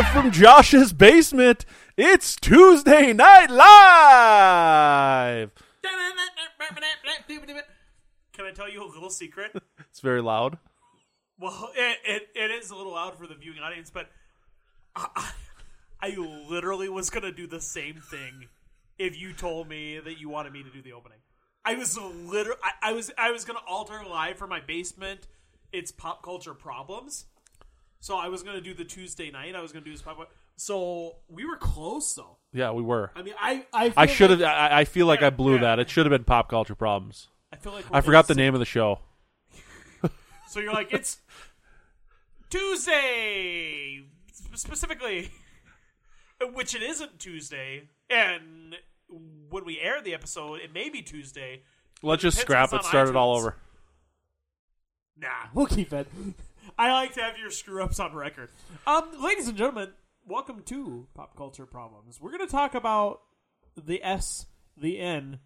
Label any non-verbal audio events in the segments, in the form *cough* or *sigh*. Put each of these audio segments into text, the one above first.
Live from Josh's basement, it's Tuesday Night Live. Can I tell you a little secret? *laughs* It's very loud. Well, it, it, it is a little loud for the viewing audience, but I, I literally was going to do the same thing if you told me that you wanted me to do the opening. I was literally, I, I was, I was going to alter live for my basement. It's pop culture problems. So I was going to do the Tuesday night. I was going to do this pop. So we were close, though. Yeah, we were. I mean, I, I, I should have. like- I, I feel like Yeah, I blew yeah. that. It should have been Pop Culture Problems. I feel like I forgot the name of the show. *laughs* So you're like, it's Tuesday, specifically, *laughs* which it isn't Tuesday. And when we air the episode, it may be Tuesday. Let's just scrap it. it's on Start it all over. Nah, we'll keep it. I like to have your screw ups on record. Um, ladies and gentlemen, welcome to Pop Culture Problems. We're going to talk about the S, the N,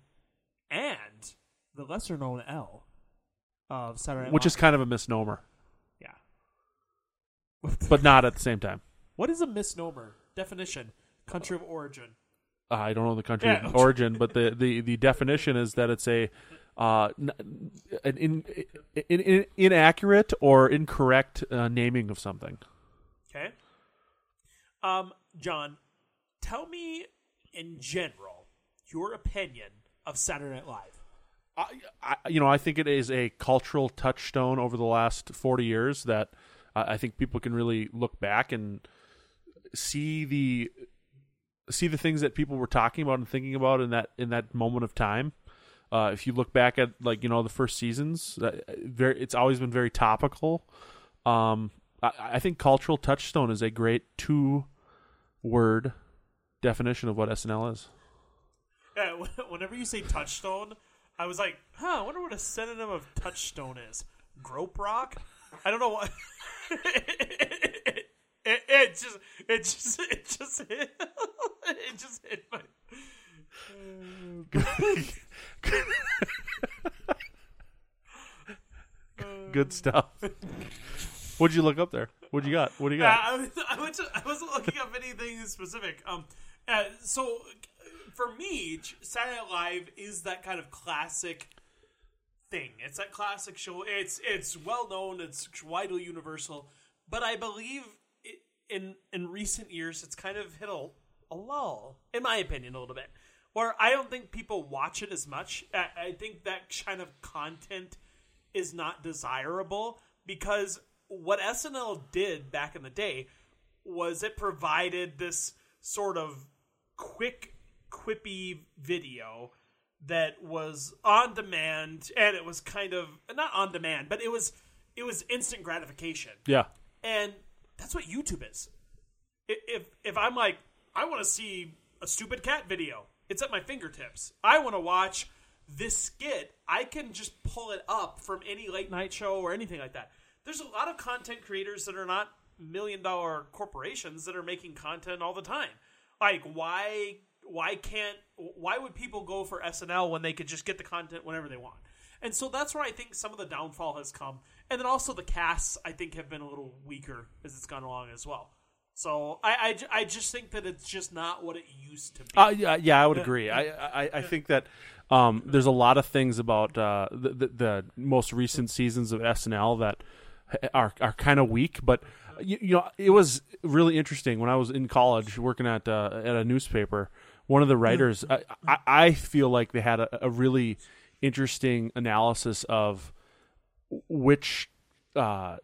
and the lesser known L of Saturday Night Which is Live. kind of a misnomer, yeah. *laughs* but not at the same time. What is a misnomer? Definition: country of origin. Uh, I don't know the country Yeah. of origin, but the, the, the definition is that it's a uh, an in, in, in, inaccurate or incorrect uh, naming of something. Okay. Um, John, tell me in general your opinion of Saturday Night Live. I, I, you know, I think it is a cultural touchstone over the last forty years that uh, I think people can really look back and see the see the things that people were talking about and thinking about in that in that moment of time. Uh, if you look back at like you know the first seasons, uh, very it's always been very topical. Um, I, I think cultural touchstone is a great two word definition of what SNL is. Yeah, *laughs* whenever you say touchstone, I was like, huh, I wonder what a synonym of touchstone is. Grope rock? I don't know what. *laughs* it, it, it just, it just, it just hit, *laughs* it just hit my. *laughs* Good stuff. What'd you look up there? What'd you got? What do you Uh, got? I, was, I, went to, I wasn't looking up anything specific. Um, uh, so for me, Saturday Night Live is that kind of classic thing. It's that classic show. It's it's well known. It's widely universal. But I believe it, in in recent years, it's kind of hit a, a lull, in my opinion, a little bit. Where I don't think people watch it as much. I, I think that kind of content is not desirable because what SNL did back in the day was it provided this sort of quick, quippy video that was on demand and it was kind of not on demand, but it was it was instant gratification. yeah. And that's what YouTube is. If if I'm like, I want to see a stupid cat video, it's at my fingertips. I want to watch this skit. I can just pull it up from any late night show or anything like that. There's a lot of content creators that are not million dollar corporations that are making content all the time. Like why why can't why would people go for SNL when they could just get the content whenever they want? And so that's where I think some of the downfall has come. And then also the casts, I think, have been a little weaker as it's gone along as well. So I, I, I just think that it's just not what it used to be. Uh, yeah, yeah, I would agree. I, I, I think that um, there's a lot of things about uh, the, the, the most recent seasons of SNL that are are kind of weak. But you, you know, it was really interesting when I was in college working at uh, at a newspaper. One of the writers, I, I, I feel like they had a, a really interesting analysis of which uh,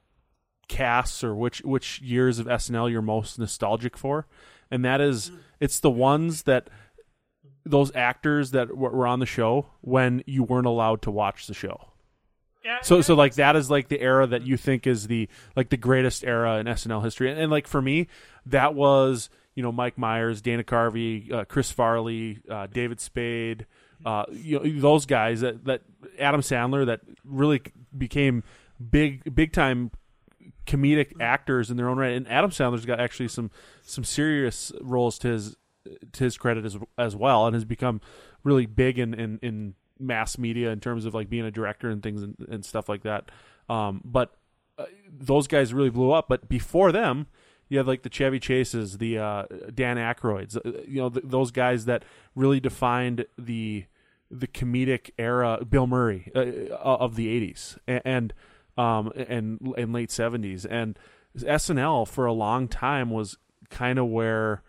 casts or which which years of SNL you're most nostalgic for, and that is it's the ones that those actors that were were on the show when you weren't allowed to watch the show. Yeah, So yeah. so like that is like the era that you think is the like the greatest era in SNL history, and, and like for me, that was you know Mike Myers, Dana Carvey, uh, Chris Farley, uh, David Spade, uh, you know those guys that that Adam Sandler that really became big big time comedic actors in their own right, and Adam Sandler's got actually some some serious roles to his to his credit as as well, and has become really big in in, in mass media in terms of like being a director and things and, and stuff like that. Um, but uh, those guys really blew up. But before them, You had like the Chevy Chases, the uh, Dan Aykroyds, uh, you know, th- those guys that really defined the the comedic era. Bill Murray uh, of the '80s and, and um and and late '70s, and SNL for a long time was kind of where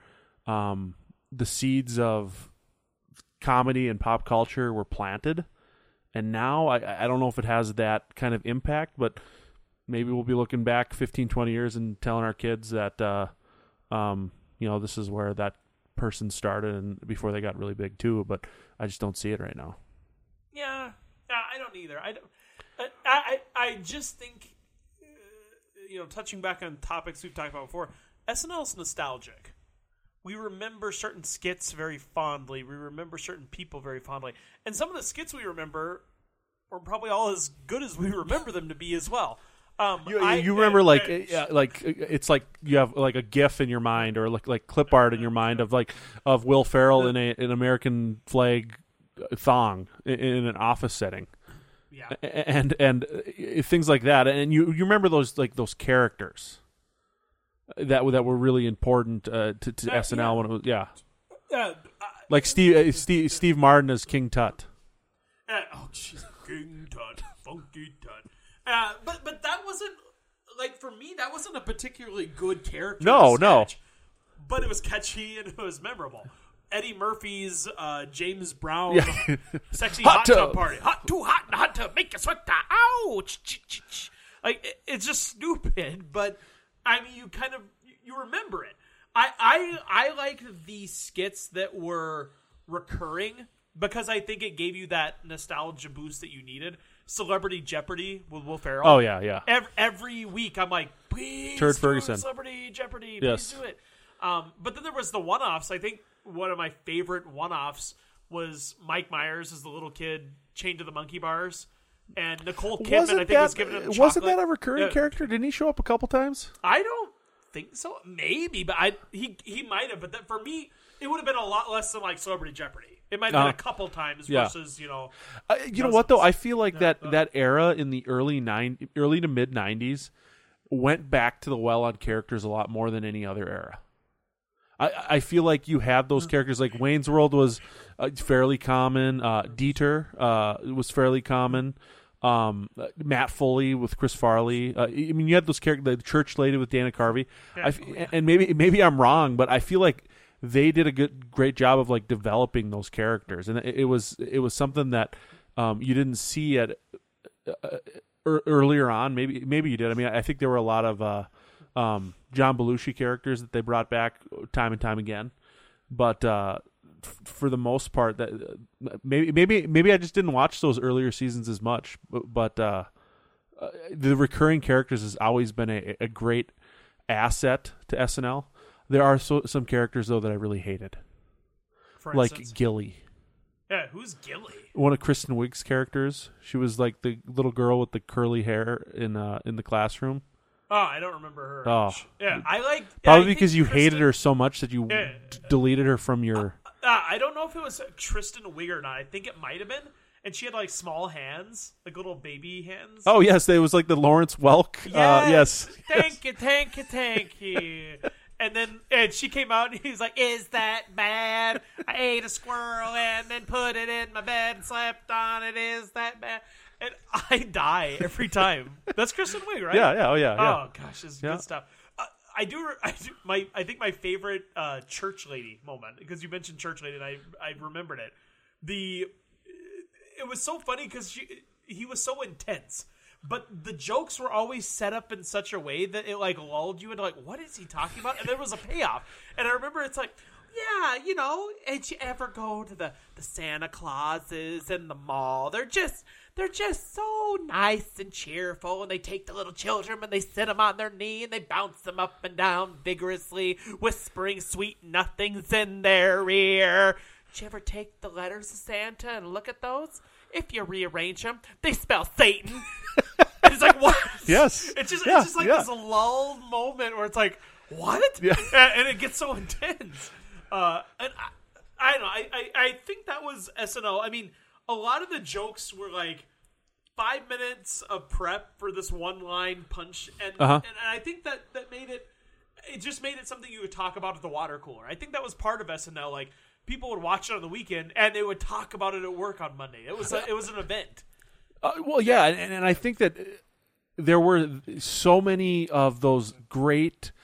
um the seeds of comedy and pop culture were planted. And now I, I don't know if it has that kind of impact, but maybe we'll be looking back 15, 20 years and telling our kids that, uh, um, you know, this is where that person started and before they got really big too. But I just don't see it right now. Yeah, yeah, I don't either. I don't. I I, I just think, uh, you know, touching back on topics we've talked about before, SNL's nostalgic. We remember certain skits very fondly. We remember certain people very fondly, and some of the skits we remember are probably all as good as we remember them to be as well. Um, You, I- you remember uh, like uh, like it's like you have like a GIF in your mind or like like clip art in your mind of like of Will Ferrell in a an American flag thong in, in an office setting. Yeah, and and uh, things like that and you you remember those like those characters that were- that were really important uh, to, to Uh, SNL yeah. when it was yeah uh, uh, like Steve uh, Steve Steve Martin as King Tut Uh, oh, jeez, King Tut, Funky Tut. Uh, but but that wasn't like for me. That wasn't a particularly good character. No, no. But it was catchy and it was memorable. Eddie Murphy's uh, James Brown Yeah. *laughs* sexy Hot hot, tub. tub. party. Hot too hot in the hot tub. Make you sweat. ch. Like it, it's just stupid. But I mean, you kind of you- remember it. I I I like the skits that were recurring because I think it gave you that nostalgia boost that you needed. Celebrity Jeopardy with Will Ferrell. oh yeah yeah Every, every week, I'm like, please, Turd Ferguson. Celebrity Jeopardy, Yes. please do it. Um, but then there was the one-offs. I think one of my favorite one-offs was Mike Myers as the little kid chained to the monkey bars, and Nicole Kidman. I think was giving him wasn't that a recurring Yeah. character didn't he show up a couple times I don't think so. Maybe, but I he he might have. But that, for me, it would have been a lot less than like Celebrity Jeopardy. It might have Uh, been a couple times yeah. versus you know. Uh, you know what though? I feel like that that era in the early nine, early to mid '90s, went back to the well on characters a lot more than any other era. I, I feel like you had those characters like Wayne's World was uh, fairly common. Uh, Dieter uh, was fairly common. Um, Matt Foley with Chris Farley. Uh, I mean, you had those characters, the church lady with Dana Carvey. I f- and maybe maybe I'm wrong, but I feel like they did a good great job of like developing those characters, and it, it was it was something that um, you didn't see at uh, er, earlier on. Maybe maybe you did. I mean, I think there were a lot of uh, um, John Belushi characters that they brought back time and time again, but uh, f- for the most part, that uh, maybe maybe maybe I just didn't watch those earlier seasons as much. But, but uh, uh, the recurring characters has always been a, a great asset to SNL. There are so, some characters though that I really hated, For like instance. Gilly. yeah, who's Gilly? one of Kristen Wiig's characters. She was like the little girl with the curly hair in uh in the classroom. Oh, I don't remember her. Oh. yeah, I like Probably I because you hated her so much that you Yeah. d- deleted her from your. Uh, I don't know if it was Kristen Wiig or not. I think it might have been. And she had like small hands, like little baby hands. Oh yes, it was like the Lawrence Welk. Uh, yes. Thank *laughs* you, thank you, thank you. And then and she came out and he was like, Is that bad? I ate a squirrel and then put it in my bed and slept on it. Is that bad? And I die every time. That's Kristen Wiig, right? Yeah, yeah, oh yeah, yeah. Oh gosh, this is Yeah. good stuff. Uh, I do, *laughs* I do. My, I think my favorite uh, church lady moment because you mentioned church lady, and I, I remembered it. The, it was so funny because he was so intense, but the jokes were always set up in such a way that it like lulled you into like, what is he talking about? And there was a payoff, and I remember it's like. Yeah, you know, did you ever go to the, the Santa Clauses in the mall? They're just they're just so nice and cheerful, and they take the little children and they sit them on their knee and they bounce them up and down vigorously, whispering sweet nothings in their ear. Did you ever take the letters of Santa and look at those? If you rearrange them, they spell Satan. *laughs* it's like what? Yes. It's just Yeah, it's just like yeah. this lull moment where it's like what? Yeah. *laughs* and, and it gets so *laughs* intense. Uh, and I, I don't know. I, I, I think that was SNL. I mean, a lot of the jokes were like five minutes of prep for this one line punch, and Uh-huh. and, and I think that that made it. it just made it something you would talk about at the water cooler. I think that was part of SNL. Like people would watch it on the weekend and they would talk about it at work on Monday. It was a, it was an event. Uh, well, yeah, and, and I think that uh, there were so many of those great uh,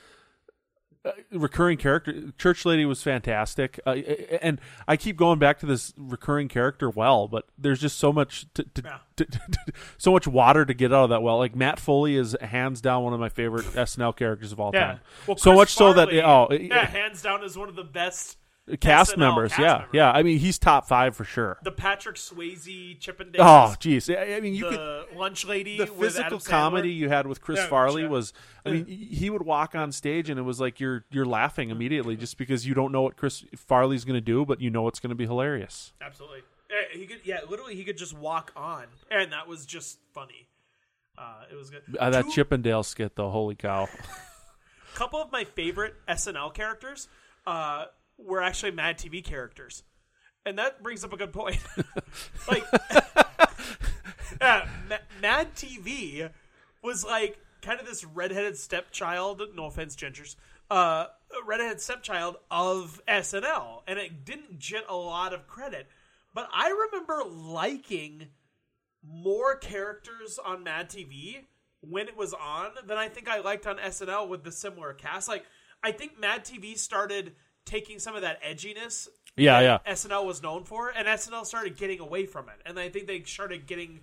recurring character. Church Lady was fantastic, uh, and I keep going back to this recurring character well, but there's just so much, to, to, Yeah. to- *laughs* so much water to get out of that well. Like Matt Foley is hands down one of my favorite SNL characters of all Yeah. time. Well, so much so that oh, yeah, hands down is one of the best. Cast SNL members, cast yeah, members. yeah. I mean, he's top five for sure. The Patrick Swayze, Chippendales. Oh, jeez. I I mean, you could lunch lady. the with physical Adam Sandler. comedy you had with Chris Yeah, Farley yeah. was I mean he would walk on stage and it was like you're you're laughing immediately just because you don't know what Chris Farley's going to do but you know it's going to be hilarious. Absolutely. Eh, He could, yeah, literally, he could just walk on, and that was just funny. Uh, it was good. Uh, that Two- Chippendale skit though, holy cow. A *laughs* couple of my favorite SNL characters uh, were actually Mad TV characters, and that brings up a good point. *laughs* like, *laughs* Ma- Mad TV was like kind of this redheaded stepchild. No offense, gingers. Uh, redheaded stepchild of SNL, and it didn't get a lot of credit. But I remember liking more characters on Mad TV when it was on than I think I liked on SNL with the similar cast. Like, I think Mad TV started taking some of that edginess Yeah, yeah. SNL was known for, and SNL started getting away from it. And I think they started getting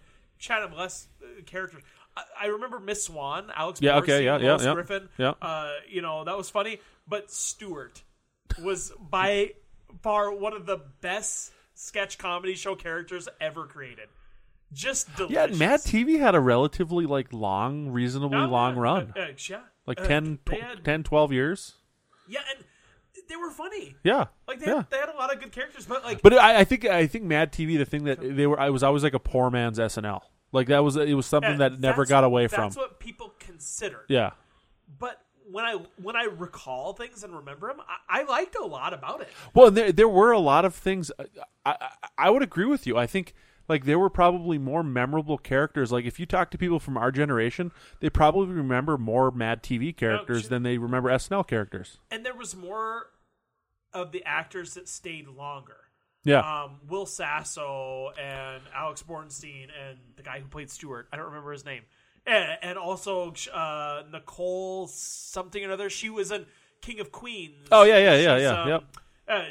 of less uh, characters. I, I remember Miss Swan, Alex Yeah, okay, Borstein, yeah, yeah, yeah, Griffin. yeah. Uh, you know, that was funny. But Stewart was by far one of the best sketch comedy show characters ever created. Just Yeah, delicious. Mad TV had a relatively like long, reasonably long yeah, run. uh, uh, yeah. Like Uh, 10, tw- had- 10 12 years. Yeah, and they were funny. Yeah. Like they, yeah. had, they had a lot of good characters, but like But I, I think I think Mad TV the thing that they were I was always like a poor man's SNL. Like that was it was something Yeah, that never got away from. That's what people considered. Yeah. But when I when I recall things and remember them, I, I liked a lot about it. Well, there there were a lot of things. Uh, I, I I would agree with you. I think like there were probably more memorable characters. Like if you talk to people from our generation, they probably remember more Mad TV characters than they remember SNL characters. And there was more of the actors that stayed longer. Yeah, Um, Will Sasso and Alex Bornstein and the guy who played Stewart. I don't remember his name. And, and also uh, Nicole something or other. She was in King of Queens. Oh, yeah, yeah, yeah, yeah, um, yep. Uh,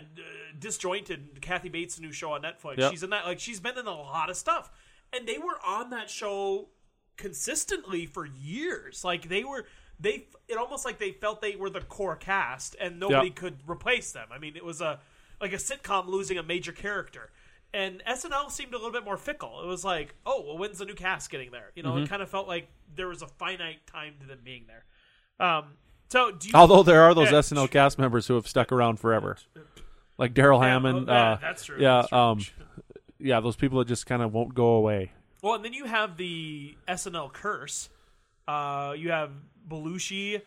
disjointed. Kathy Bates' new show on Netflix. Yep. She's in that. Like she's been in a lot of stuff, and they were on that show consistently for years. Like they were. They it almost like they felt they were the core cast, and nobody Yep. could replace them. I mean, it was a like a sitcom losing a major character. And SNL seemed a little bit more fickle. It was like, oh, well, when's the new cast getting there? You know, Mm-hmm. it kind of felt like there was a finite time to them being there. Um, so do you? although there are those Yeah, SNL cast members who have stuck around forever, like Darrell Yeah, Hammond. well, yeah, uh, that's true. Yeah, that's true. um, yeah, those people that just kind of won't go away. Well, and then you have the SNL curse. Uh, you have Belushi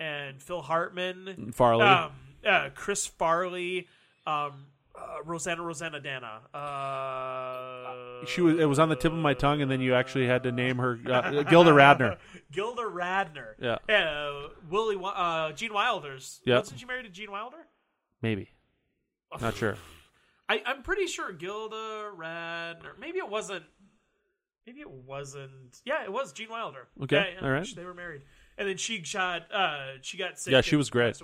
and Phil Hartman, Farley. um, uh, Chris Farley, um, uh, Rosanna Rosanna Dana. Uh, she was. It was on the tip of my tongue, and then you actually had to name her uh, Gilda Radner. *laughs* Gilda Radner. Yeah. Uh, Willie. Uh, Gene Wilder's. Yeah. Wasn't she married to Gene Wilder? Maybe. Not sure. *sighs* I, I'm pretty sure Gilda Radner. Maybe it wasn't. Maybe it wasn't. Yeah, it was Gene Wilder. Okay, Yeah, all right. They were married, and then she shot. Uh, she got sick. Yeah, she was great.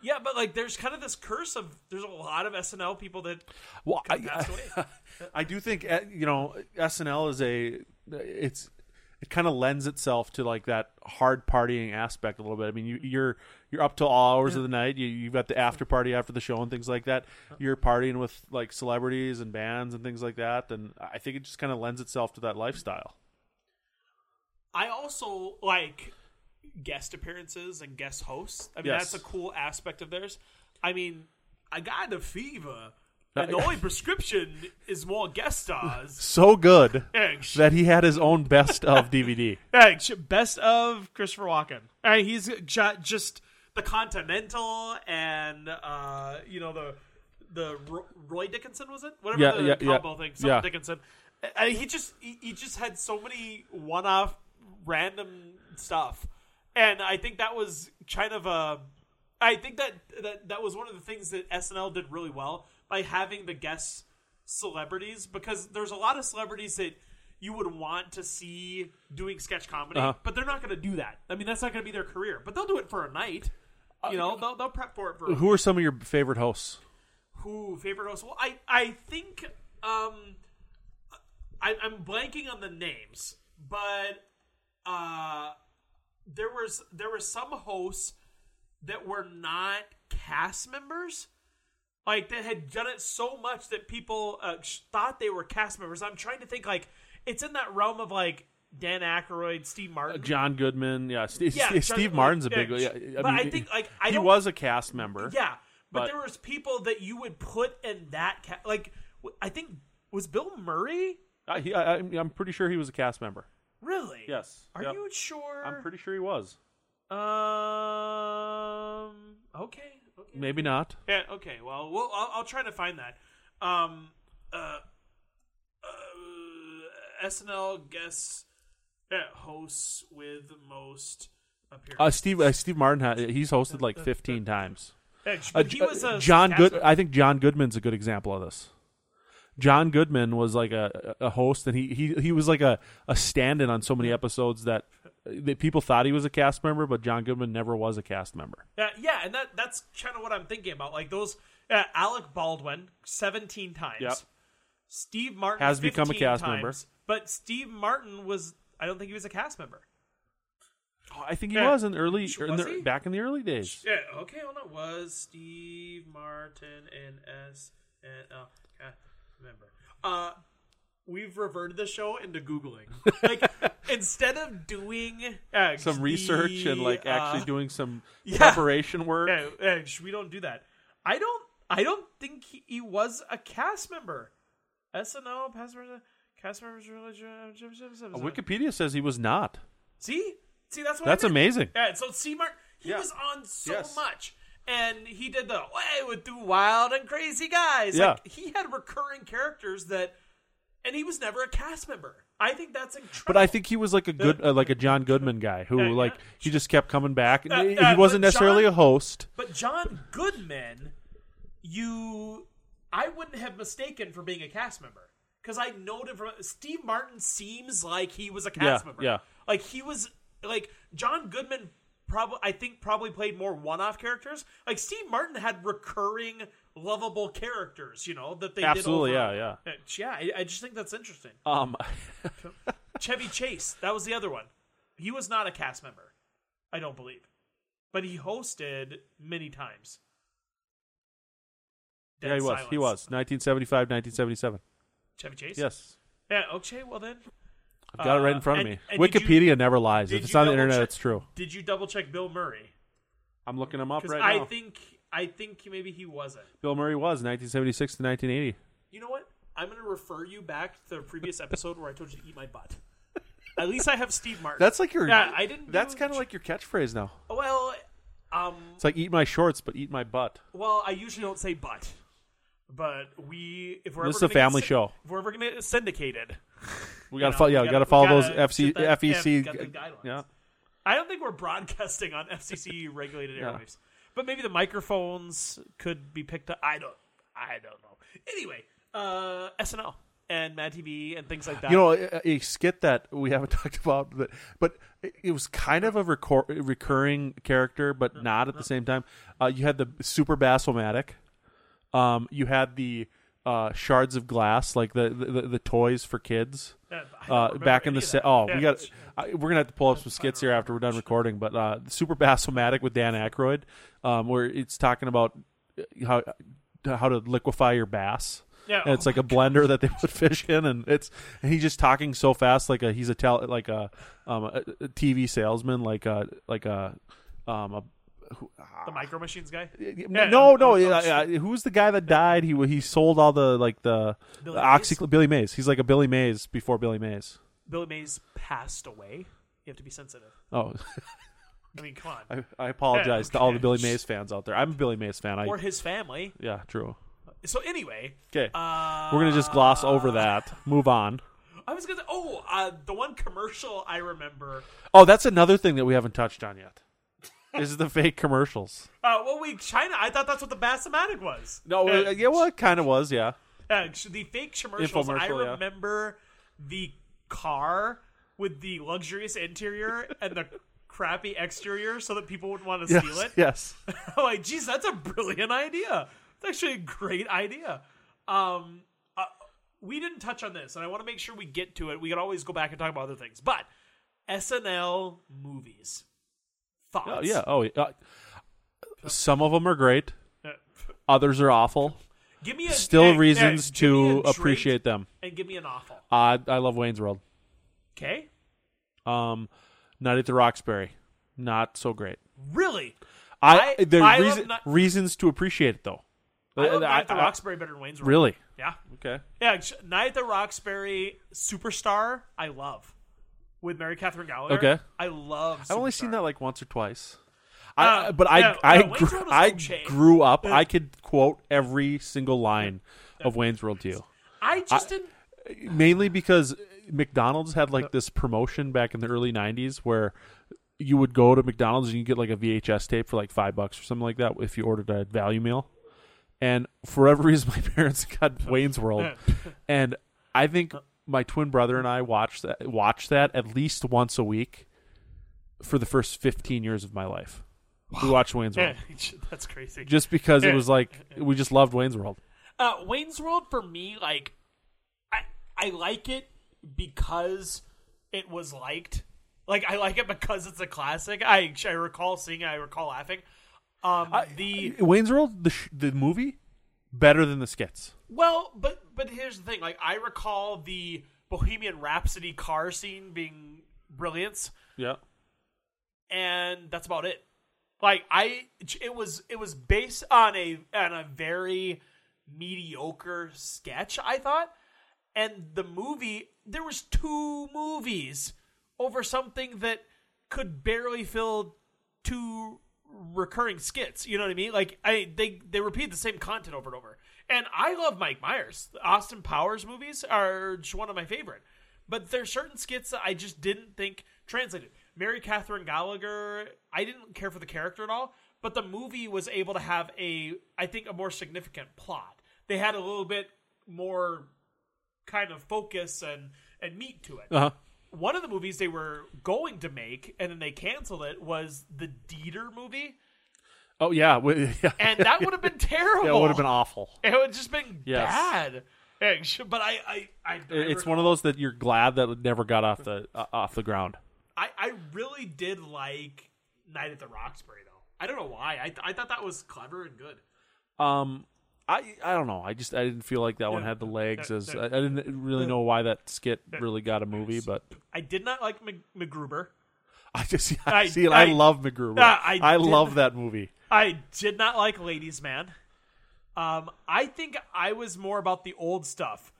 Yeah, but like, there's kind of this curse of there's a lot of SNL people that Well, I, passed away. *laughs* I do think uh, you know SNL is a it's it kind of lends itself to like that hard partying aspect a little bit. I mean, you, you're you're up till all hours of the night. You you've got the after party after the show and things like that. You're partying with like celebrities and bands and things like that. And I think it just kind of lends itself to that lifestyle. I also like guest appearances and guest hosts. I mean, Yes. that's a cool aspect of theirs. I mean, I got a fever, and the only *laughs* prescription is more guest stars. So good that he had his own best of *laughs* DVD. yeah, best of Christopher Walken. Uh, he's just the Continental and uh, you know the the Roy Dickinson was it? Whatever Yeah, the yeah, yeah. thing. Some Yeah. Dickinson. Uh, he just he, he just had so many one off random stuff, and I think that was kind of a I think that, that that was one of the things that SNL did really well by having the guest celebrities because there's a lot of celebrities that you would want to see doing sketch comedy, Uh-huh. but they're not going to do that. I mean, that's not going to be their career, but they'll do it for a night. You know, they'll, they'll prep for it for Who are some of your favorite hosts? who favorite hosts? Well, I I think um, I, I'm blanking on the names, but uh, there was there were some hosts that were not cast members, like that had done it so much that people uh, thought they were cast members. I'm trying to think like it's in that realm of like Dan Aykroyd, Steve Martin. John Goodman, yeah. Steve, Yeah, Steve, John- Steve Martin's a yeah, big. Yeah, but I think, like, I he was a cast member. Yeah, but, But- there was people that you would put in that ca- like I think was Bill Murray I, he, I, I'm- I'm pretty sure he was a cast member. really? Yes. Are Yep. you sure? I'm pretty sure he was. Um. Okay. Okay. Maybe not. Yeah. Okay. Well, we'll I'll, I'll try to find that. Um. Uh. uh SNL guests uh, hosts with most appearances. Uh, Steve uh, Steve Martin ha he's hosted like 15 times. Uh, he was a John Good. I think John Goodman's a good example of this. John Goodman was like a, a host, and he, he, he was like a, a stand-in on so many episodes that, that people thought he was a cast member, but John Goodman never was a cast member. Yeah, yeah, and that that's kind of what I'm thinking about. Like those uh, Alec Baldwin 17 times. Yep. Steve Martin Has become a cast times, member. But Steve Martin was I don't think he was a cast member. Oh, I think he Yeah. was in early, Was in the, he? back in the early days. Yeah, okay, hold on. Was Steve Martin an SNL cast member? Uh we've reverted the show into googling. *laughs* Like instead of doing uh, Some research and like actually uh, doing some *laughs* yeah. preparation work. Yeah, yeah, we don't do that. I don't. I don't think he, he was a cast member. SNL past member- cast members religion. Uh, Wikipedia says he was not. See, see, that's what That's I meant. amazing. Yeah, so C Martin, he Yeah. was on so Yes. much, and he did the way with two wild and crazy guys. Yeah. Like he had recurring characters that, and he was never a cast member. I think that's incredible. But I think he was like a good, uh, like a John Goodman guy who, Yeah, yeah. like, he just kept coming back. Uh, he uh, wasn't necessarily John- a host. But John Goodman, you, I wouldn't have mistaken for being a cast member because I know him from Steve Martin. Seems like he was a cast Yeah, member. yeah. like he was like John Goodman. Probably, I think probably played more one-off characters. Like Steve Martin had recurring, lovable characters. You know that they Absolutely, did over, yeah, yeah, yeah. I, I just think that's interesting. Um, Chevy Chase, that was the other one. He was not a cast member, I don't believe, but he hosted many times. yeah, he Dead was. He was. 1975, 1977. Chevy Chase. Yes. Yeah. Okay. Well then, I've got it right Uh, in front of me. and did you- Wikipedia never lies. did If it's you on the double internet, check- it's true. did you double check Bill Murray? I'm looking him up Because right I now. think I think maybe he wasn't. Bill Murray was 1976 to 1980. You know what? I'm going to refer you back to the previous episode where I told you to eat my butt. At least I have Steve Martin. That's like your. Yeah, I didn't That's do- kind of like your catchphrase now. well. Um. It's like eat my shorts, but eat my butt. Well, I usually don't say but, but we if we're This ever is a gonna get family show. If we're ever going to get syndicated, *laughs* We got to follow. Yeah, we gotta- got to follow we those gotta FC, that- FEC. got guidelines. yeah. I don't think we're *laughs* broadcasting on FCC regulated Yeah. airwaves, but maybe the microphones could be picked up. I don't. I don't know. Anyway, uh, SNL and Mad TV and things like that. You know, a, a skit that we haven't *laughs* talked about, but but it- it was kind of a recor- recurring character, but not at the same time. Uh, you had the super bassomatic. Um, you had the uh, shards of glass, like the the, the toys for kids. Uh, back in the set. Oh, Yeah, we got. I, we're gonna have to pull up some skits here after we're done recording. But uh, super bassomatic with Dan Aykroyd, um, where it's talking about how how to liquefy your bass. Yeah, And it's oh like a blender that they *laughs* put fish in, and it's and he's just talking so fast, like a he's a tel- like a um a, a TV salesman, like a like a um a who, the Micro Machines guy. no no oh, yeah, yeah, who's the guy that died? He he sold all the like the, Billy the Mays? Billy Mays. He's like a Billy Mays before Billy Mays. Billy Mays passed away. You have to be sensitive. Oh, I mean, come on. *laughs* I, I apologize to all the. Billy Mays fans out there. I'm a Billy Mays fan. I or his family. yeah, true. So anyway, Okay, uh, we're gonna just gloss over that. Move on. I was gonna. Oh, uh, the one commercial I remember. Oh, that's another thing that we haven't touched on yet. Is the fake commercials. Uh, well, we China. I thought that's what the Bassomatic was. No, Uh, yeah, well, it kind of was, yeah. Uh, the fake commercials. I yeah. remember the car with the luxurious interior and the crappy exterior, so that people wouldn't want to Yes, steal it. yes. *laughs* I'm like, geez, that's a brilliant idea. It's actually a great idea. Um, uh, we didn't touch on this, and I want to make sure we get to it. We can always go back and talk about other things, but SNL movies. Thoughts? Oh, yeah. Oh. Uh, some of them are great. Uh, Others are awful. give me a, Still reasons to appreciate them. and give me an awful. Uh, I love Wayne's World. Okay, Um, Night at the Roxbury, not so great. really? I, I- are reason, Ni- reasons to appreciate it though. I love Night at the Roxbury better than Wayne's World. Really? Yeah, Okay. yeah. Night at the Roxbury Superstar. I love with Mary Catherine Gallagher. Okay. I love. I've only seen that like once or twice. Uh, I, but I yeah, I, yeah, Wayne's grew, I okay. grew up. I could quote every single line of Wayne's World to you. I just didn't. mainly because McDonald's had like this promotion back in the early '90s where you would go to McDonald's and you get like a VHS tape for like five bucks or something like that if you ordered a value meal. And for whatever *laughs* reason, my parents got Wayne's World, and I think my twin brother and I watched that watched that at least once a week for the first 15 years of my life. We watched Wayne's World *laughs* That's crazy. just because it was *laughs* like we just loved Wayne's World. Uh, Wayne's World for me, like, I I like it because it was liked. Like I like it because it's a classic. I I recall seeing. it, I recall laughing. Um, the Wayne's World, the sh- the movie, better than the skits. well, but but here's the thing. Like I recall the Bohemian Rhapsody car scene being brilliance, Yeah. and that's about it. Like I, it was it was based on a on a very mediocre sketch. I thought, and the movie there was two movies over something that could barely fill two recurring skits. You know what I mean? Like I they they repeat the same content over and over. And I love Mike Myers. The Austin Powers movies are just one of my favorite. But there's certain skits that I just didn't think translated. Mary Catherine Gallagher, I didn't care for the character at all, but the movie was able to have a I think a more significant plot. They had a little bit more kind of focus and and meat to it Uh huh. One of the movies they were going to make and then they canceled it was the Dieter movie, Oh yeah. *laughs* yeah. and that would have been *laughs* terrible. Yeah, it would have been awful. It would have just been Yes. bad. But I, I, I, I It's one of those that you're glad that it never got off the uh, off the ground. I, I really did like Night at the Roxbury though. I don't know why. I, I thought that was clever and good. Um, I I don't know. I just I didn't feel like that one had the legs. As. I, I didn't really know why that skit really got a movie, but I did not like Mc, MacGruber. I just *laughs* I- I, see. I, I- love MacGruber. Uh, I I, love that movie. I did not like Ladies Man. Um, I think I was more about the old stuff.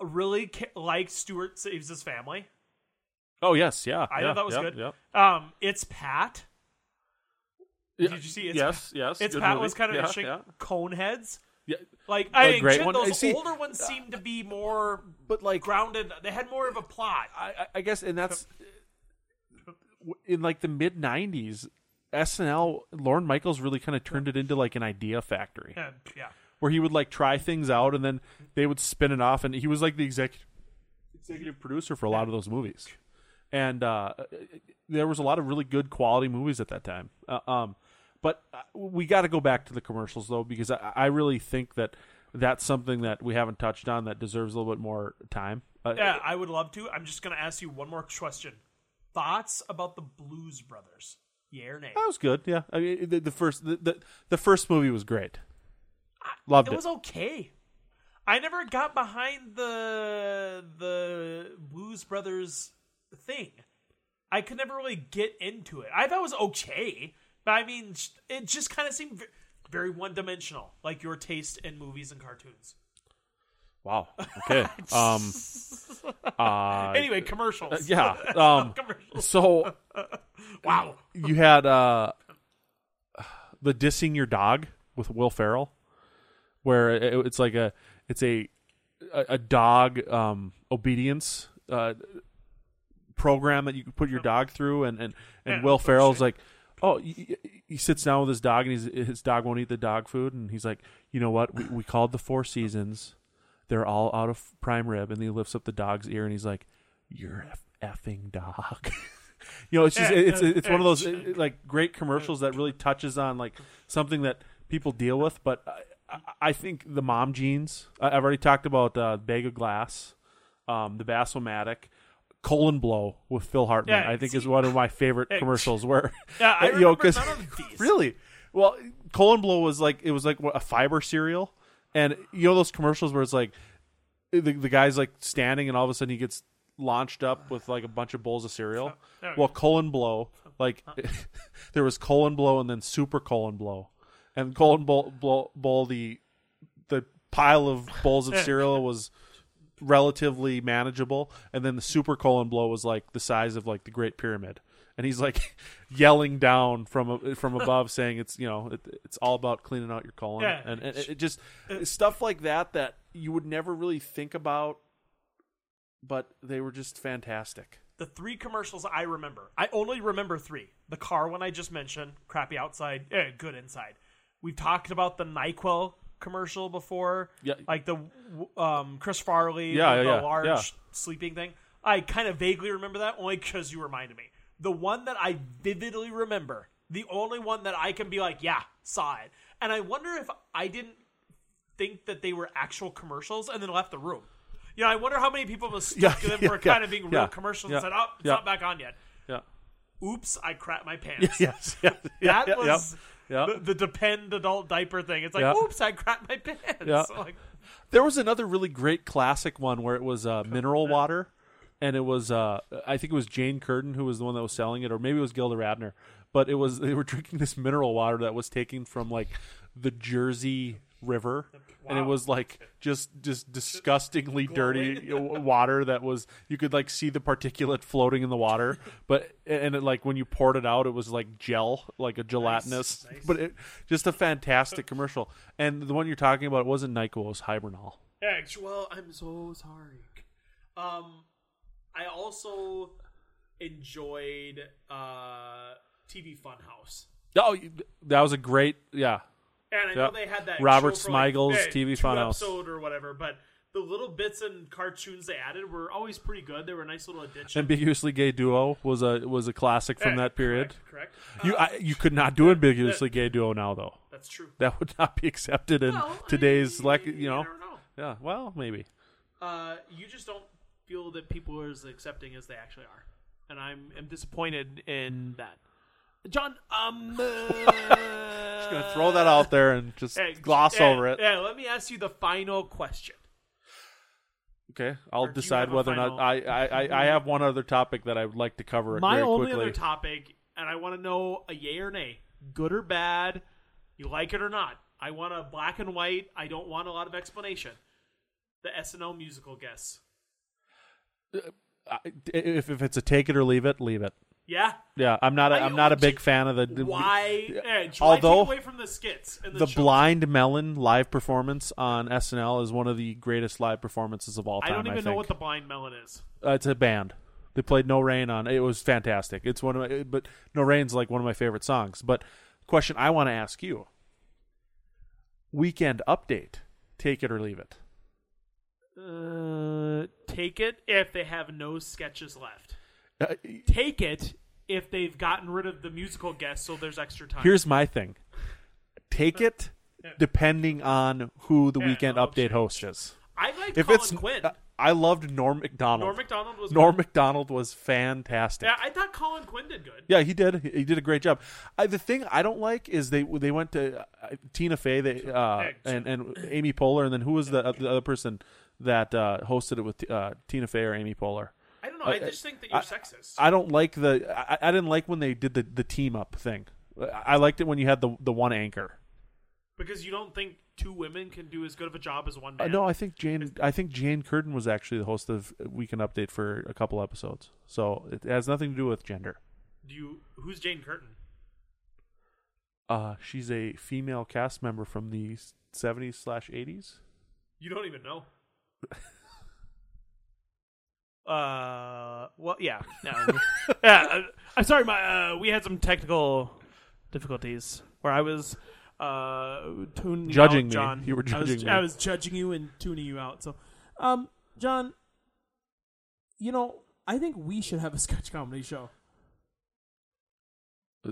Really ca- liked Stuart Saves His Family. Oh yes, yeah. I yeah, thought that was yeah, good. Yeah. Um, it's Pat. Yeah, Did you see It's yes, yes. It's Pat movie. was kind of yeah, interesting. Yeah. Coneheads. yeah. Like I A great one. those See, older ones seem to be more But like grounded. They had more of a plot. I, I- guess, and that's in like the mid '90s. SNL, Lorne Michaels really kind of turned it into like an idea factory yeah. where he would like try things out and then they would spin it off, and he was like the executive executive producer for a lot of those movies. And uh, there was a lot of really good quality movies at that time. Uh, um, but uh, we got to go back to the commercials though, because I, I really think that that's something that we haven't touched on that deserves a little bit more time. Uh, Yeah, I would love to. I'm just going to ask you one more question. Thoughts about the Blues Brothers? Yeah or nay? That was good. Yeah, I mean the, the first the, the the first movie was great. Loved it it. was okay. I never got behind the the Blues Brothers thing. I could never really get into it. I thought it was okay, but I mean, it just kind of seemed very one dimensional, like your taste in movies and cartoons. Wow. Okay. *laughs* um. *laughs* Uh, Anyway, commercials. yeah. Um. *laughs* commercials. So Wow. you had uh *sighs* the dissing your dog with Will Ferrell, where it, it's like a it's a a, a dog um obedience uh program that you can put your dog through, and and and Yeah, Will Ferrell's like. Oh, he, he sits down with his dog, and he's, his dog won't eat the dog food, and he's like, you know what? We, we called the Four Seasons. They're all out of prime rib, and he lifts up the dog's ear, and he's like, "You're a effing dog." *laughs* you know, it's just it's uh, it's one of those uh, like great commercials that really touches on like something that people deal with. But I, I- think the mom jeans. I- I've already talked about uh, bag of glass, um, the Bassomatic. Colon blow with Phil Hartman, Yeah, I think, see- is one of my favorite *laughs* commercials. Where *laughs* Yeah, I *laughs* you know, remember none of these. really, well, colon blow was like it was like a fiber cereal, and you know those commercials where it's like the, the guy's like standing, and all of a sudden he gets launched up with like a bunch of bowls of cereal. Oh, there Well, colon blow, like there was colon blow and then super colon blow, and colon bowl, blow, bowl the the pile of bowls of cereal was relatively manageable, and then the super colon blow was like the size of like the Great Pyramid, and he's like *laughs* yelling down from from above, *laughs* saying it's you know it, it's all about cleaning out your colon, Yeah. and, and it, it just stuff like that that you would never really think about, but they were just fantastic. the three commercials I remember. I only remember three. The car one I just mentioned, crappy outside, eh, good inside. We've talked about the Nyquil commercial before. Yeah. Like the um, Chris Farley, Yeah, the, yeah, the large yeah. sleeping thing. I kind of vaguely remember that only because you reminded me. The one that I vividly remember, the only one that I can be like, yeah, saw it. And I wonder if I didn't think that they were actual commercials and then left the room. You know, I wonder how many people mistook *laughs* Yeah, them yeah, for kind of being real commercials and said, oh, it's not back on yet. Yeah. Oops, I crap my *laughs* pants. yes. yes *laughs* That was yeah, the, the depend adult diaper thing. It's like, Yeah. oops, I crapped my pants. Yeah. *laughs* Like, There was another really great classic one where it was uh, mineral water, and it was uh, I think it was Jane Curtin who was the one that was selling it, or maybe it was Gilda Radner. But it was they were drinking this mineral water that was taken from like the Jersey River, and it was like just just disgustingly dirty *laughs* water that was you could like see the particulate floating in the water, but and it like when you poured it out, it was like gel, like a gelatinous. nice. But it just a fantastic commercial. And the one you're talking about it wasn't Nyquil, it was Hibernol. yeah, well, I'm so sorry. Um, I also enjoyed uh, TV Funhouse. Oh, that was a great yeah. And I know Yeah. they had that Robert show for, like, Smigel's eh, TV two Funhouse. episode or whatever, but the little bits and cartoons they added were always pretty good. They were a nice little addition. Ambiguously Gay Duo was a was a classic from Eh, that period. correct? correct. You Uh, I, you could not do ambiguously gay duo now though. that's true. That would not be accepted in Well, today's mean, like you know. never know. Yeah, well, maybe. Uh, you just don't feel that people are as accepting as they actually are, and I'm am disappointed in that. John, um, *laughs* uh, Just gonna throw that out there and just gloss eh, over it. Yeah, let me ask you the final question. Okay, I'll you decide whether or not I, I, I, I have one other topic that I would like to cover My only quickly. other topic, and I want to know a yay or nay, good or bad, you like it or not. I want a black and white. I don't want a lot of explanation. The SNL musical guests. Uh, I- if if it's a take it or leave it, leave it. Yeah. Yeah, I'm not a, I- I'm not a big fan of the Why? Although away from the skits and the, the? Blind Melon live performance on SNL is one of the greatest live performances of all time. I don't even know think. what the blind melon is. Uh, it's a band. They played No Rain on. It was fantastic. It's one of my, but No Rain's like one of my favorite songs. But question I want to ask you: Weekend update, take it or leave it. Uh, take it if they have no sketches left. Uh, Take it if they've gotten rid of the musical guest, so there's extra time. here's my thing: take it depending on who the Yeah, weekend no, update host is. I like If Colin it's, Quinn. I loved Norm Macdonald. Norm Macdonald was Norm. Macdonald was fantastic. Yeah, I thought Colin Quinn did good. Yeah, he did. He did a great job. I, the thing I don't like is they they went to uh, Tina Fey they, uh, and and Amy Poehler, and then who was the, the other person that uh, hosted it with uh, Tina Fey or Amy Poehler? I don't know. I, I- just think that you're I- sexist. I don't like the. I, I didn't like when they did the, the team up thing. I liked it when you had the the one anchor. because you don't think two women can do as good of a job as one Uh, man. no, I think Jane. I think Jane Curtin was actually the host of Weekend Update for a couple episodes. So it has nothing to do with gender. Do you? Who's Jane Curtin? Uh, she's a female cast member from the seventies slash eighties. You don't even know. *laughs* uh, well, yeah, no. *laughs* yeah. uh, I'm sorry, my uh, we had some technical difficulties where I was uh, tuning you Judging out, me. John. You were I was, judging me. I was judging you and tuning you out. So, um, John, you know, I think we should have a sketch comedy show.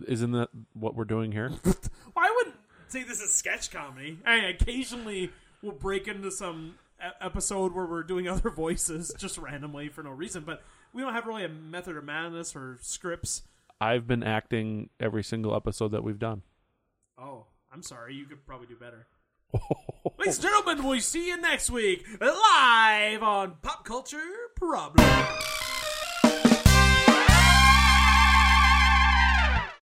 Isn't that what we're doing here? *laughs* I wouldn't say this is sketch comedy. I mean, occasionally we'll break into some episode where we're doing *laughs* other voices just randomly for no reason, but we don't have really a method of madness or scripts. I've been acting every single episode that we've done. Oh, I'm sorry. You could probably do better. *laughs* Ladies and gentlemen, we see you next week live on Pop Culture Problem.